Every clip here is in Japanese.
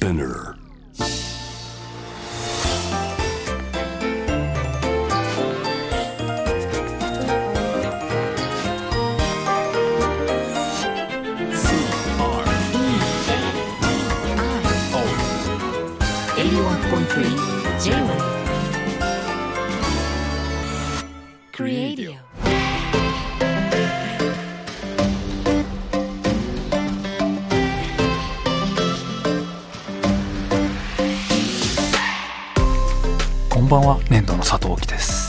Spinner.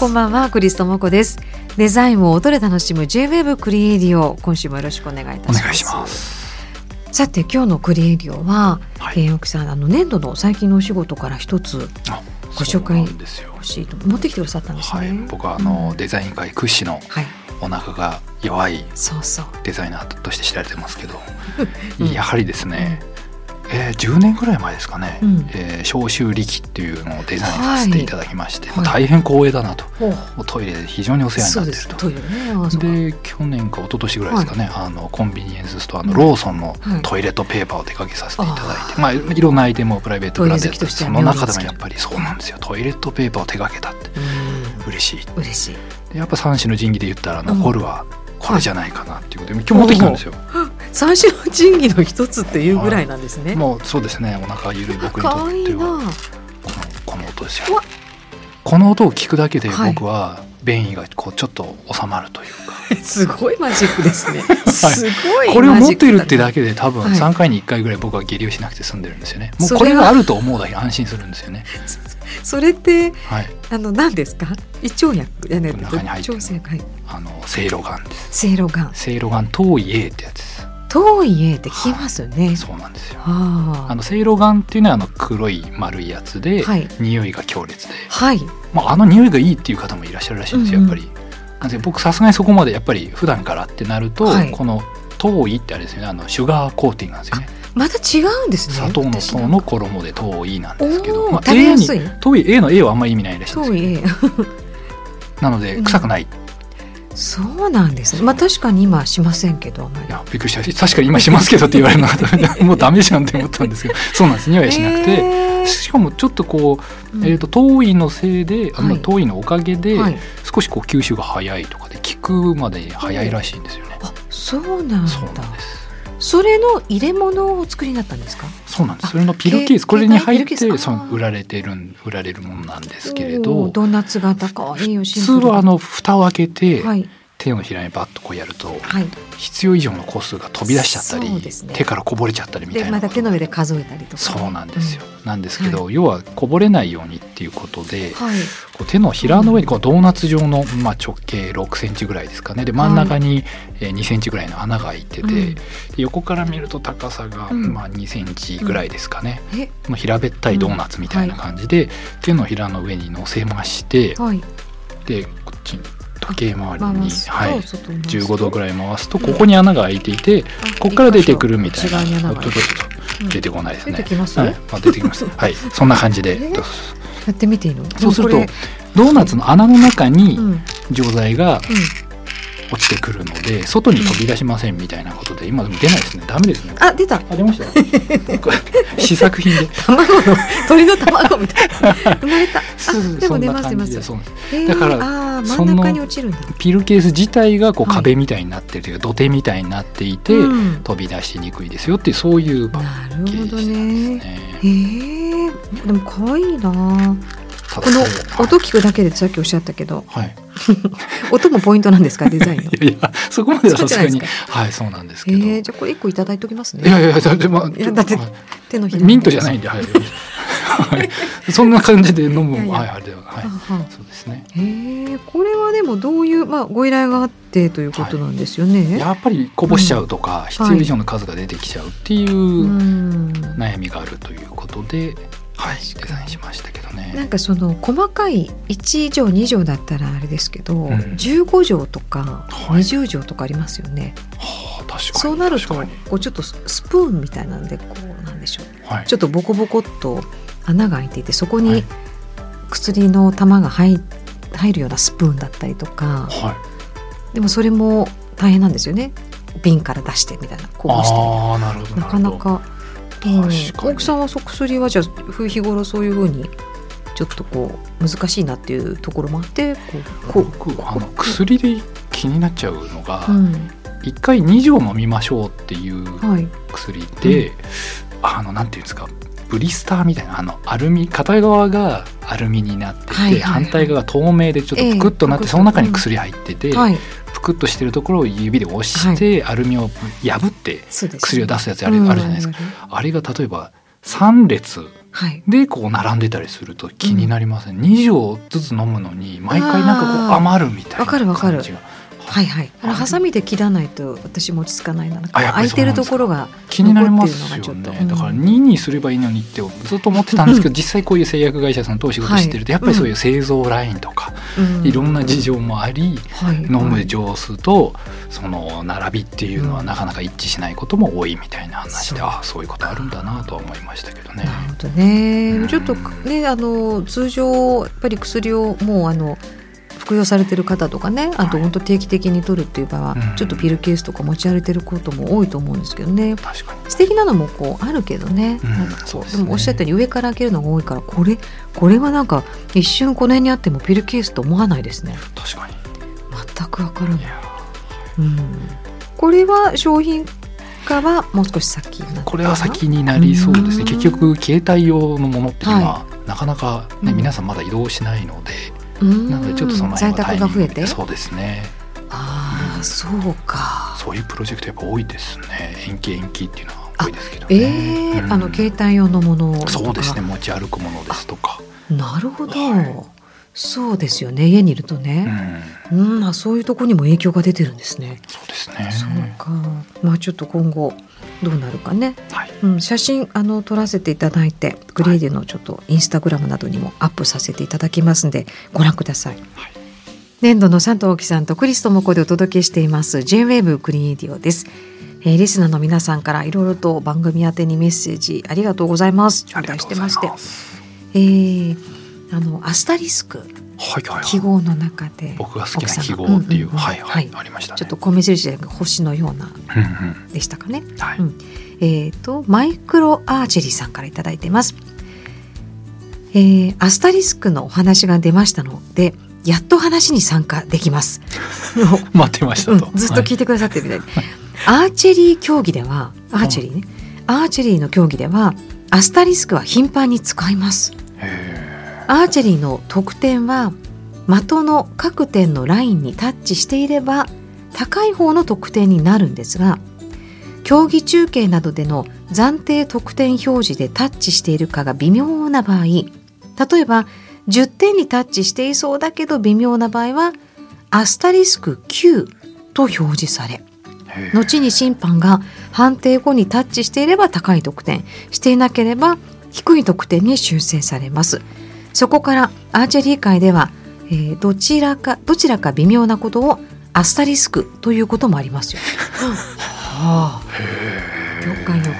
こんばんは、クリストモコです。デザインを音で楽しむ J-Wave クリエイディオ、今週もよろしくお願いいたします。お願いしますさて、今日のクリエイディオは、はい現奥さん、あの粘土の最近のお仕事から一つあご紹介欲しいと持ってきてくださったんですね。はい僕はあの、うんデザイン界屈指のはい、お腹が弱いそうそう。デザイナーとして知られてますけど、うんやはりですね、えー10年ぐらい前ですかね、うん。えー消臭力っていうのをデザインさせてい。ただきまして、はい。まあ大変光栄だなと、ほう。もうトイレで非常にお世話に。なっていると。トイレね。で去年か一昨年ぐらいですかね、あのコンビニエンスストアのローソンのはい。トイレットペーパーを手掛けさせていただいて、まあいろんなアイテムをプライベートブランドやってトイレ好きとしてはその中でもやっぱりそうなんですよ。トイレットペーパーを手掛けたって。うん、嬉しい。嬉しい。でやっぱ三種の神器で言ったら残るはこれじゃないかなっていうことで今日持ってきたんですよ三種の神器の一つっていうぐらいなんですね。もうそうですね。お腹が緩い僕にと。っては。このこの音です。よこの音を聞くだけではい。僕は便意がこうちょっと収まるというか、すごいマジックですね。すごいこれをマジック持っているってだだけで多分はい。3回に1回ぐらい僕は下痢をしなくて済んでるんですよね。もうこれがあると思うだけ安心するんですよね。それってはい。あの何ですか？胃腸薬？じゃね中に入って。あのせいろがんです。せいろがん。せいろがん遠い A ってやつです遠い家って聞きますよね。そうなんですよはあ。あのせいろがんっていうのはあの黒い丸いやつで、はい匂いが強烈ではい。まあ、あの匂いがいいっていう方もいらっしゃるらしいんですようんうんやっぱり。なんで僕さすがにそこまでやっぱり普段からってなると、はいこの糖いってあれですよねあのシュガーコーティングなんですよねまた違うんですね。砂糖の糖の衣で糖いなんですけど、まあ、おー食べやすい A に糖い A の A はあんまり意味ないらしいんです遠けどい家。なのでうん臭くない、いそうなんですね。まあ確かに今しませんけどあまり。やびっくりした確かに今しますけどって言われるのがもうダメじゃんって思ったんですけど そうなんです匂いはしなくて、へーしかもちょっとこう、うんえー、と糖いのせいであのはいのおかげで、はい。少しこう吸収が早いとかで効くまで早いらしいんですよね。あ、そうなんそうだなん。ですそれの入れ物をお作りになったんですか？あそうなんです。それのピルケース、けこれに入って、その売られてるん、売られるものなんですけれおどー。ドーナツ型か。いいよシ普通はあの蓋を開けて、はい手のひらにバッとこうやると、はい。必要以上の個数が飛び出しちゃったり、ね。手からこぼれちゃったりみたいな。でまた手の上で数えたりとか。ね。そうなんですよ。なんですけど、要はこぼれないようにっていうことで、はい。こう手のひらの上にこうドーナツ状の、まあ、直径6センチぐらいですかね。で真ん中にえー2センチぐらいの穴が開いてて、うん。で横から見ると高さが、うん。まあ、2センチぐらいですかね、え、まあ平べったいドーナツみたいな感じで、手のひらの上に乗せましてはい。でこっちに時計回りに、はい、外に回すと。15度ぐらい回すとここに穴が開いていて、ここから出てくるみたいな。出てこないですね。出てきます。はい、あ出てきます。はい、そんな感じで。やってみていいの？そうするとドーナツの穴の中に錠剤が落ちてくるので外に飛び出しませんみたいなことで今でも出ないですね。ダメですね。あ出た。あ出ました 試作品で。卵の鳥の卵みたい。な 生まれた。でも出ます出ます。だから真ん中に落ちるんだ。ピルケース自体がこうはい壁みたいになってるというか土手みたいになっていて、うん。飛び出しにくいですよっていうそういうパなッケージなんね。ですね。へえでも可愛いな。ここの音聞くだけでさっきおっしゃったけど、はい、音もポイントなんですかデザインの？いやそこまではさすがに。はいそうなんですえけど、ー、じゃあこれ一個いただいておきますね。いやいやだってまあだってはい手のひらミントじゃないんで、はい、はい、そんな感じで飲むはいあれでははい。ははそうですね。へえこれはでもどういう、まあ、ご依頼があってということなんですよね。やっぱりこぼしちゃうとか、必要以上の数が出てきちゃうっていううん。悩みがあるということで、はい、デザインしましたけどね。なんかその細かい1畳2畳だったらあれですけど、ん。15畳とかはい。20畳とかありますよね。はあ、確かに。そうなるとこうちょっとススプーンみたいなんでこうなんでしょう。はい。ちょっとボコボコっと穴が開いていてそこにはい。薬の玉が入入るようなスプーンだったりとか。はい、でもそれも大変なんですよね。瓶から出してみたいなこぼしてああなるほど。なかなか大木さんはそう薬はじゃあ日頃そういうふうにちょっとこう難しいなっていうところもあってこうこう僕あの薬で気になっちゃうのが、うん。一回2錠飲みましょうっていうはい。薬で、あのなんていうんですかブリスターみたいなあのアルミ片側がアルミになってて、はいはいはい。反対側が透明でちょっとぷくっとなって、ええその中に薬入ってて、はいぷくっとしてるところを指で押して、アルミを破って薬を出すやつある,、じゃないですか。あれが例えば3列はい。でこう並んでたりすると気になりません、2錠ずつ飲むのに毎回なんかこう余るみたいなわかるわかる。感じがはいはい。あのハサミで切らないと私も落ち着かないな。空いてるところが気になりますよね。うんだから2にすればいいのにってずっと思ってたんですけど 実際こういう製薬会社さんとお仕事してるとやっぱりそういう製造ラインとかうん。いろんな事情もありはい。飲む錠数とその並びっていうのはなかなか一致しないことも多いみたいな話でああそういうことあるんだなとは思いましたけどね。なるほどね、うんちょっとねあの通常やっぱり薬をもうあの服用されてる方とかねあとはい。本当定期的に取るっていう場合は、うん。ちょっとピルケースとか持ち歩いてることも多いと思うんですけどね。確かに。素敵なのもこうあるけどね,、うんなんかこそうね。うでもおっしゃったように上から開けるのが多いからこれこれはなんか一瞬この辺にあってもピルケースと思わないですね。確かに。全くわからない。うん、これは商品化はもう少し先になるこれは先になりそうですね。うん。結局携帯用のものって今、はなかなか、ねうん。皆さんまだ移動しないので、うんなのでちょっとその在辺は宅が増えて？そうですね。ああそうか。そういうプロジェクトやっぱ多いですね。延期延期っていうのは多いですけどえねえうん。あの携帯用のものとか。そうですね。持ち歩くものですとか、なるほど、はい。そうですよね。家にいるとうね、ん、うんまあ、そういうところにも影響が出てるんですね。そうですね。そうか。まあちょっと今後どうなるかね、はい。うん、写真あの撮らせていただいてグレーディのちょっとインスタグラムなどにもアップさせていただきますんでご覧ください。はい。年度の佐藤貴さんとクリストモコでお届けしています J-WAVE クリエイディオです。えーリスナーの皆さんからいろいろと番組宛てにメッセージありがとうございます。ありがとうございます。えーあのアスタリスクはいはいはい。記号の中で僕が好きな記号っていう、んんんはいはい、ありましたね。ちょっと米印じゃなく星のようなでしたかね。はい、うん。えっ、とマイクロアーチェリーさんからいただいてます。えーアスタリスクのお話が出ましたので、やっと話に参加できます。待ってましたと、うんずっと聞いてくださってるみたい。で、アーチェリー競技ではアーチェリーね、アーチェリーの競技ではアスタリスクは頻繁に使います。へアーチェリーの得点は的の各点のラインにタッチしていれば高い方の得点になるんですが競技中継などでの暫定得点表示でタッチしているかが微妙な場合例えば10点にタッチしていそうだけど微妙な場合はアスタリスク9と表示され後に審判が判定後にタッチしていれば高い得点していなければ低い得点に修正されます。そこからアーチェリー界では、えーどちらかどちらか微妙なことをアスタリスクということもありますよ。はあ、業界用語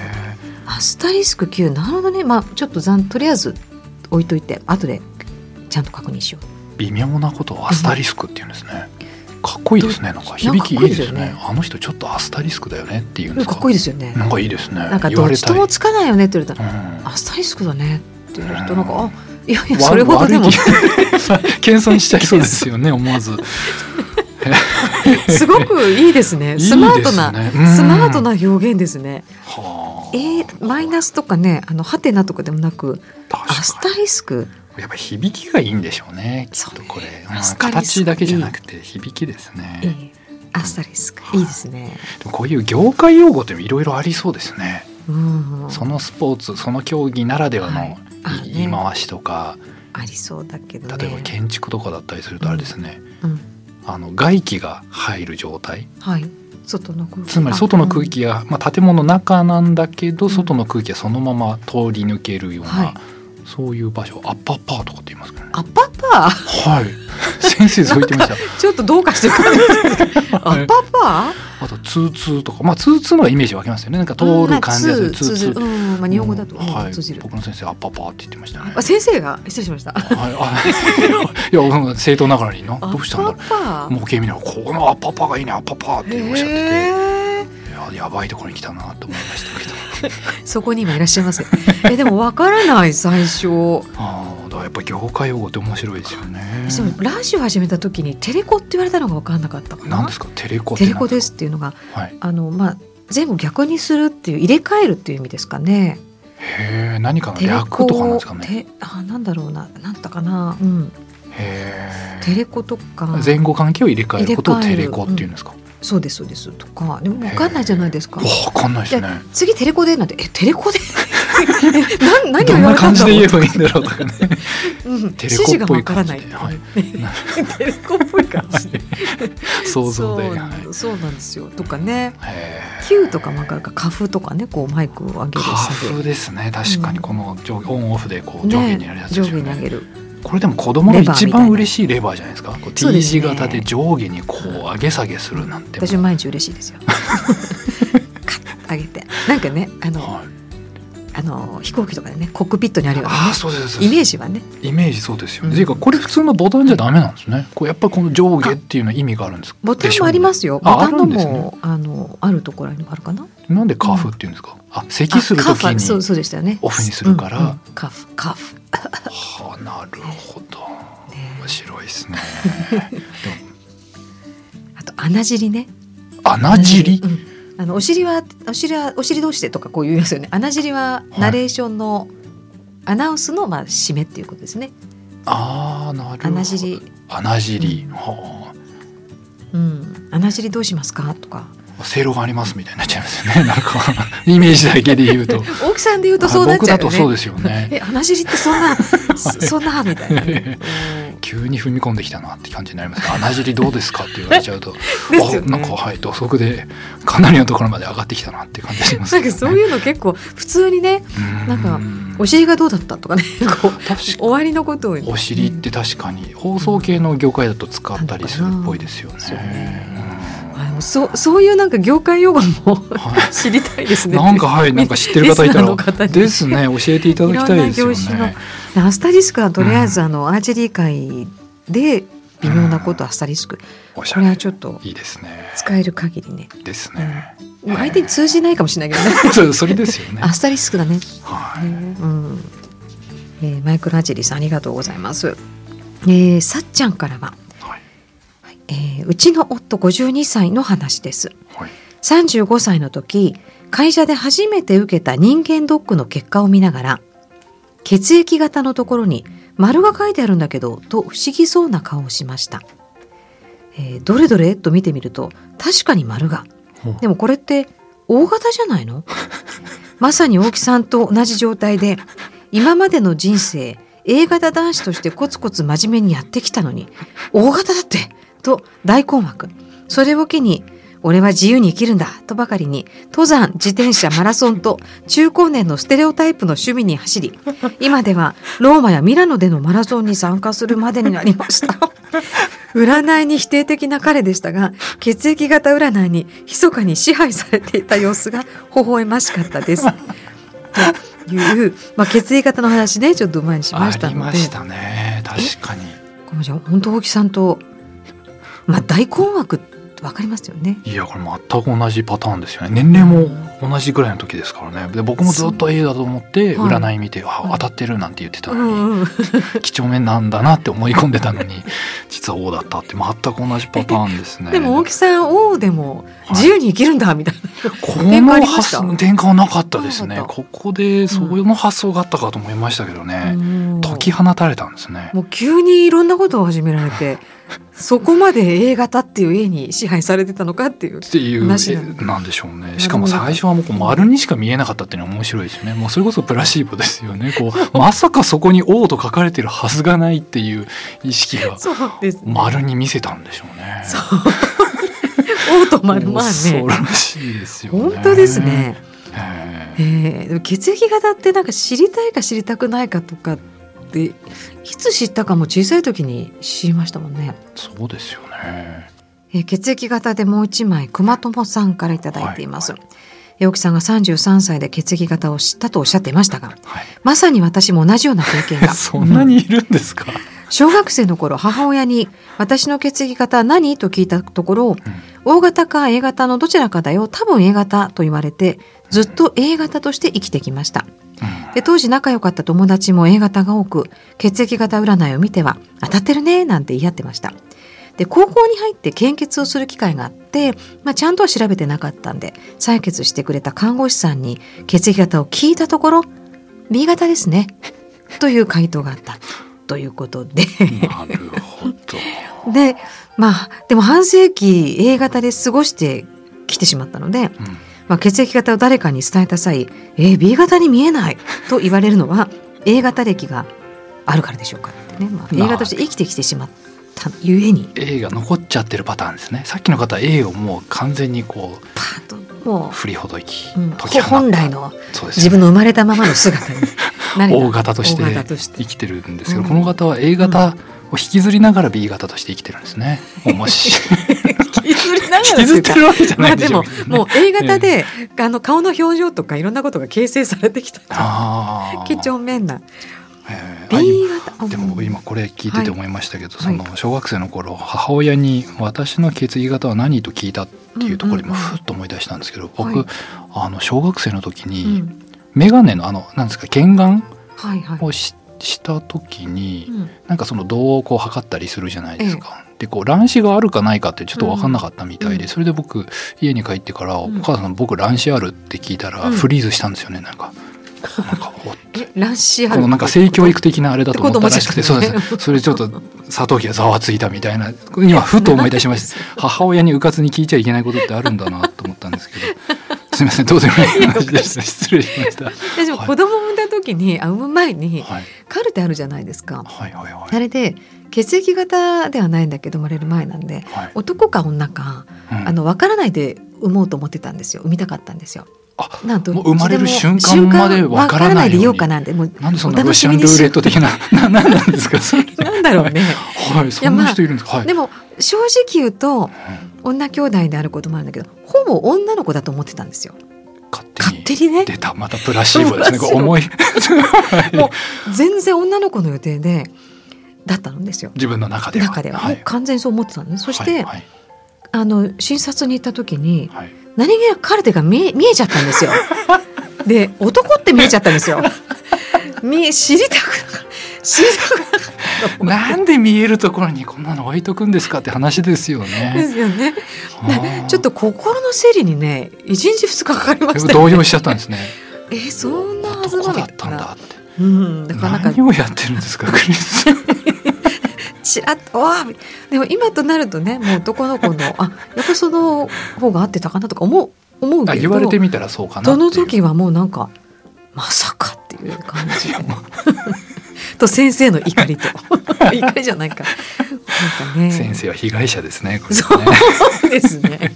アスタリスク9なるほどねまあちょっとざんとりあえず置いといて後でちゃんと確認しよう。微妙なことをアスタリスクって言うんですね。かっこいいですね。なんか響きいいですね。あの人ちょっとアスタリスクだよねっていうんですか。かっこいいですよね。なんかいいですね。なんかどっちともつかないよねって言われたらうんアスタリスクだねって言われるとなんかうんあいやいやそれほどでも 謙遜しちゃいそうですよね。思わず。すごくいいですね。スマートな、ねうんスマートな表現ですね。はあ。えー、マイナスとかね、あのハテナとかでもなく、確アスかタリスク。にやっぱり響きがいいんでしょうね。きっとこれ。うんアスタリスク形だけじゃなくて響きですえね。ー、アスタリスク、いいですね。こういう業界用語っていろいろありそうですね。うん、そのスポーツ、その競技ならでははいの言い回しとか、ありそうだけどね。例えば建築とかだったりするとあれですね。うん、あの外気が入る状態はい。外の空気。つまり外の空気が、まあ、建物の中なんだけど、うん外の空気がそのまま通り抜けるような、はいそういう場所アッパッパーとかって言いますかね。あアッパッパー？はい。先生そう言ってました。ちょっとどうかしてる感じですけど。アッパッパあとツーツーとか。まあツーツーのイメージ湧きますよね。なんか通る感じですね、うんツーツーうん、まあ日本語だと、うん。はい。通じる。僕の先生アッパッパーって言ってましたね。あ先生が？失礼しました。はい。あいやうん正当ながらになどうしたんだろう。模型見ながらこのアッパッパーがいいね。アッパッパーっておっしゃってて。ややばいところに来たなと思いました そこに今いらっしゃいます。えでもわからない最初。ああだやっぱ業界用語って面白いですよね。そうラジオ始めた時にテレコって言われたのが分かんなかったかな。何ですか？テレコテレコですっていうのがはい。あのまあ前後逆にするっていう入れ替えるっていう意味ですかね。へえ何かの略とかなんですかね。テあなんだろうななんだかな。うん。へえテレコとか。前後関係を入れ替えることをテレコっていうんですか、そうですそうですとか。でも分かんないじゃないですか。わかんないですね。い次テレコでなんてえテレコで？な何をどんな言われたんだろう。感じで言えばいいんだろうとかね。うん、指テレコ示がわからない。はい、テレコっぽい感じで。想像で、そうはい、そうなんですよとかね。へー。Q とかもわかるか花粉とかねこうマイクを上げるカ下げフですね。確かに。この上下オンオフでこうる上下にやるやつです上下に上げるこれでも子供の一番嬉しいレバーじゃないですか？こう T 字型で上下にこう上げ下げするなんて。私も毎日嬉しいですよ。カッと上げて。なんかねあの、はい、あの飛行機とかでねコックピットにあるような。ねああそうでイメージはね。イメージそうですよ。ね。うん。ていうかこれ普通のボタンじゃダメなんですね。こうやっぱりこの上下っていうのは意味があるんですか？ボタンもありますよ。あボタンのあるんですね。もあのあるところにもあるかな？なんでカフっていうんですか？あ、咳するときあカフそうに。そうでしたよね。オフにするからうんうんカフカフ。はあ、なるほど。ね面白いですね。あと穴尻ね。穴尻？う。んあのお尻はお尻はお尻同士でとかこう言いますよね。穴尻はナレーションの、アナウンスのまあ締めっていうことですね。ああ、なるほど。穴尻。穴尻。うんはうん。穴尻どうしますか？とか。あ。せいろがありますみたいになっちゃいますよね。なんかイメージだけで言うと。大木さんで言うとそうなっ僕ちゃうよね。だとそうですよね。え穴尻ってそんな そそんなみたいなね。急に踏み込んできたなって感じになりますが穴尻どうですかって言われちゃうとねあなんかはい土足でかなりのところまで上がってきたなって感じしますなんかそういうの結構普通にねうなんかんお尻がどうだったとかねこう終わりのことをお尻って確かに放送系の業界だと使ったりするっぽいですよねうんあでもそうそういうなんか業界用語もはい。知りたいですね。なんかはいなんか知ってる方いたらに。ですね。教えていただきたいですよね。でアスタリスクはとりあえずあの、アーチェリー界で微妙なことアスタリスク、これおしゃれ。はちょっといいですね。使える限りね、ですね。うん。相手に通じないかもしれないけどね。そうそれですよね。アスタリスクだね、はい。うん。えーマイクロアーチェリーさんありがとうございます、えーさっちゃんからは、はいえーうちの夫52歳の話です。はい。35歳の時会社で初めて受けた人間ドックの結果を見ながら血液型のところに丸が書いてあるんだけどと不思議そうな顔をしました、えーどれどれ？と見てみると確かに丸が。でもこれって O 型じゃないの？まさに大木さんと同じ状態で今までの人生 A 型男子としてコツコツ真面目にやってきたのに O 型だってと大困惑それを機に俺は自由に生きるんだとばかりに登山自転車マラソンと中高年のステレオタイプの趣味に走り 今ではローマやミラノでのマラソンに参加するまでになりました。占いに否定的な彼でしたが血液型占いに密かに支配されていた様子が微笑ましかったです。という、まあ、血液型の話ねちょっと前にしましたありのでましたね。確かに。これじゃ本当大木さんと、まあ、大困惑ってわかりますよね。いやこれ全く同じパターンですよね。年齢も同じぐらいの時ですからね。で僕もずっと A だと思ってはい占い見て、あはい。当たってるなんて言ってたうのに、几帳面なんだなって思い込んでたのに実は O だったって全く同じパターンですね。でも大木さん王でも自由に生きるんだみたいな、こ転換あの発想転換はなかったですね。ここでその発想があったかと思いましたけどね、うん。解き放たれたんですね。もう急にいろんなことを始められて そこまで A 型っていう A に支配されてたのかっていうっていう話なんでしょうねしかも最初はもう丸にしか見えなかったっていうのが面白いですよねもうそれこそプラシーボですよねこう まさかそこに「O」と書かれてるはずがないっていう意識が。丸に見せたんでしょうねそう。オート丸まあね。恐ろしいですよね本当ですね。えええー、血液型ってなんか知りたいか知りたくないかとかっていつ知ったかも小さい時に知りましたもんね。そうですよね。えー血液型でもう一枚熊友さんからいただいています。はいえー沖さんが33歳で血液型を知ったとおっしゃっていましたがはい。まさに私も同じような経験が。そんなにいるんですか、小学生の頃母親に私の血液型は何？と聞いたところ O 型か A 型のどちらかだよ。多分 A 型と言われてずっと A 型として生きてきました。うんで当時仲良かった友達も A 型が多く血液型占いを見ては当たってるねなんて言い合ってました。で高校に入って献血をする機会があって、まあ、ちゃんとは調べてなかったんで採血してくれた看護師さんに血液型を聞いたところ B 型ですねという回答があった。ということで。なるほど。でまあでも半世紀 A 型で過ごしてきてしまったので、うんまあ、血液型を誰かに伝えた際「えー B 型に見えない」と言われるのは A 型歴があるからでしょうかってね、まあ、な A 型として生きてきてしまったゆえに。A が残っちゃってるパターンですね。さっきの方は A をもう完全にこうパーッとも振りほどき、う、うん本来の自分の生まれたままの姿に大型として生きてるんですけど、うん。この方は A 型を引きずりながら B 型として生きてるんですね。面白い。ずりながら引きずってるわけじゃまあでもないでしょ。うけどねもう A 型で、あの顔の表情とかいろんなことが形成されてきた。几帳面な。B 型。でも今これ聞いてて思いましたけど、はい。その小学生の頃母親に「私の血液型は何?」と聞いたっていうところにもふっと思い出したんですけど、はい。僕あの小学生の時うにん眼鏡のあのなんですか検眼はいはい。をしした時にうん。なんかその度をこう測ったりするじゃないですか。でこう乱視があるかないかってちょっと分かんなかったみたいで、うんそれで僕家に帰ってから「んお母さん僕乱視ある?」って聞いたらうんフリーズしたんですよねなんか。なんかおっえ乱視あるこのなんか性教育的なあれだと思ったらしくて、そうです。それちょっと佐藤家がざわついたみたいな、今ふと思い出しました。母親にうかつに聞いちゃいけないことってあるんだなと思ったんですけど。すみません、どうでもいい話でした。失礼しました。ででもはい子供を産んだ時にあ産む前にはい、カルテあるじゃないですかはい、はい、はあれで血液型ではないんだけど生まれる前なんでい。はい男か女かうんあの分からないで産もうと思ってたんですよ産みたかったんですよあなんと生まれる瞬間まで分からないでいようかなんでもうなんでそんおなロシアンルーレット的な、な、なんなんですか、それ。なんだろうねはい、そんな人いるんですか？はい。でも正直言うと女兄弟であることもあるんだけどほぼ女の子だと思ってたんですよ勝手に。勝手にね出た、またプラシーボですね。重い。もう全然女の子の予定でだったんですよ自分の中では。中では、はい完全にそう思ってたのねそして、はいはいあの診察に行った時にはい何気なくカルテが見え見えちゃったんですよ。で男って見えちゃったんですよ。見え知りたく知りたくなんで見えるところにこんなの置いとくんですかって話ですよでね。すよね。ちょっと心の整理にね一日二日かかりましたよ、ね。動揺しちゃったんですね？えそんなはずなのったんだって。うんだからなんか何をやってるんですか、クリス。ちらっとわあでも今となるとねもう男の子のあやっぱその方が合ってたかなとか思う思うけどあ言われてみたらそうかなそう。のう。時はもうなんかまさかっていう感じで。と先生の怒りと。怒りじゃないか。なんかね。先生は被害者ですね。これそうねですね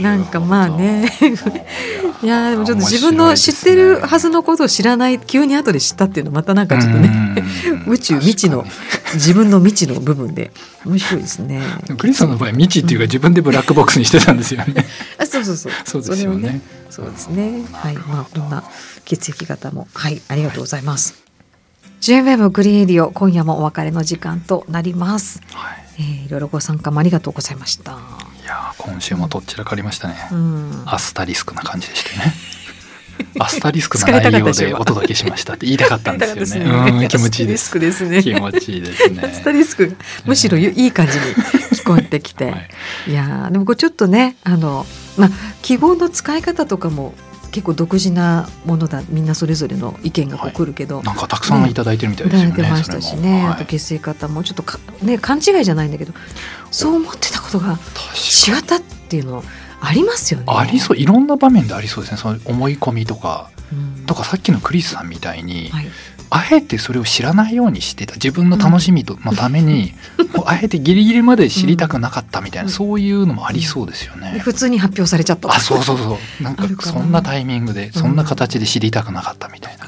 なんかまあね。いやーでもちょっと自分の知ってるはずのことを知らない急に後で知ったっていうのはまたなんかちょっとね宇宙未知の自分の未知の部分で面白いですね。クリスさんの場合未知っていうか自分でブラックボックスにしてたんですよね。あそうそうそう。そうですよね。れをそうですね。はい。まあこんな血液型も。はいありがとうございます。J-WEB グリーンエディオ今夜もお別れの時間となります、はい。えー、いろいろご参加もありがとうございました。いやー今週もどっちらかりましたね。うんアスタリスクな感じでしたよね。アスタリスクな内容でお届けしましたって言いたかったんですよね。言いたかったうん気持ちいいでリす。ですね気持ちいいですね。スタリスクがむしろいい感じに聞こえてきて、はいい、やーでもこれちょっとねあの、まあ、記号の使い方とかも結構独自なものだみんなそれぞれの意見がこうはい来るけど、なんかたくさんいただいてるみたいいですよね。いてましたしね、はい。あと血液型もちょっとか、ね、勘違いじゃないんだけどそう思ってたことが違ったっていうのありますよね。ありそう。いろんな場面でありそうですね。その思い込みとか。うん。とかさっきのクリスさんみたいに、はいあえてそれを知らないようにしてた。自分の楽しみとのために、こうあえてギリギリまで知りたくなかったみたいな、うん。そういうのもありそうですよね。で普通に発表されちゃった。あそうそうそう。なんかそんなタイミングでん。そんな形で知りたくなかったみたいな、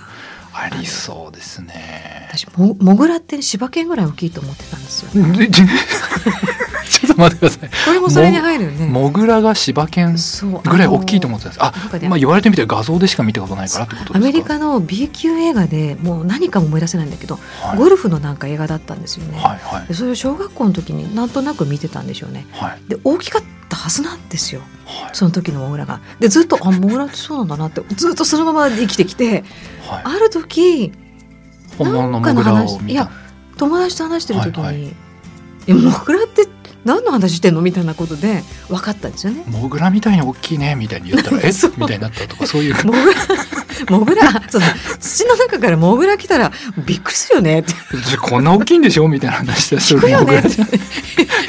ありそうですね。私もモグラって柴犬ぐらい大きいと思ってたんですよ。でちょっと待ってください。これもそれに入るよね。モグラが柴犬ぐらい大きいと思ってたんです。あまあ言われてみて画像でしか見たことないからってことですか？アメリカの B 級映画でもう何かも思い出せないんだけど、はいゴルフのなんか映画だったんですよね。はいはいでそれを小学校の時になんとなく見てたんでしょうね。はい。で大きかったはずなんですよはいその時のモグラが。でずっとあモグラってそうなんだなってずっとそのまま生きてきてはいある時本物のモグラを見たいや友達と話してる時に「はいはいえモグラって何の話してんの?」みたいなことで分かったんですよね。モグラみたいに大きいねみたいに言ったら「え？みたいになったとかそういう。モグラモグラあそう。だ土の中からモグラ来たらびっくりするよね。ってこんな大きいんでしょみたいな話でそ聞くよね。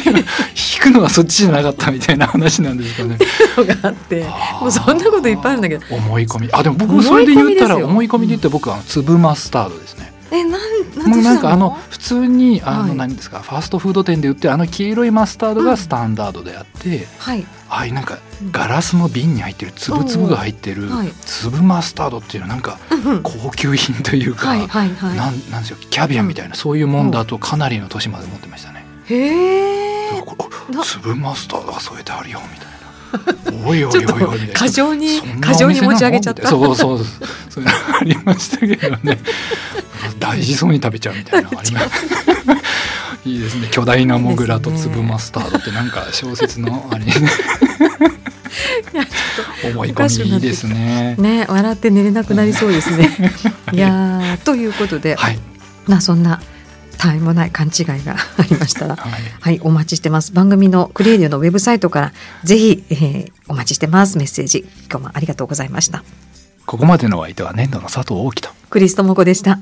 引くのはそっちじゃなかったみたいな話なんですかね。のがあって。もうそんなこといっぱいあるんだけど。思い込み。あでも僕それで言ったら思思い込みで言ったら僕は粒マスタードですね。えなんもうでなんかあの普通にあはいの何ですか、ファーストフード店で売ってるあの黄色いマスタードがスタンダードであって、はい。ああいうなんかガラスの瓶に入ってる粒々が入ってるはい。粒マスタードっていうのはなんかうん高級品というか、はいはいはい。なんなんですよキャビアみたいな、そういうもんだとかなりの年まで持ってましたね。へえ粒マスタードが添えてあるよみたいな。おいおいおい ちょっとおい。過剰に過剰に持ち上げちゃった。そうそうそう。ありましたけどね 大事そうに食べちゃうみたいなのあります いいですね巨大なモグラと粒マスタードってなんか小説のあれに思い込みいいですねね笑って寝れなくなりそうですね。いやーということで、はいまあそんなたわいもない勘違いがありましたら。はいはい、お待ちしてます。番組のクリエイディオのウェブサイトからぜひ、えーお待ちしてます。メッセージ、今日もありがとうございました。ここまでのお相手は年度の佐藤大樹とクリストモコでした。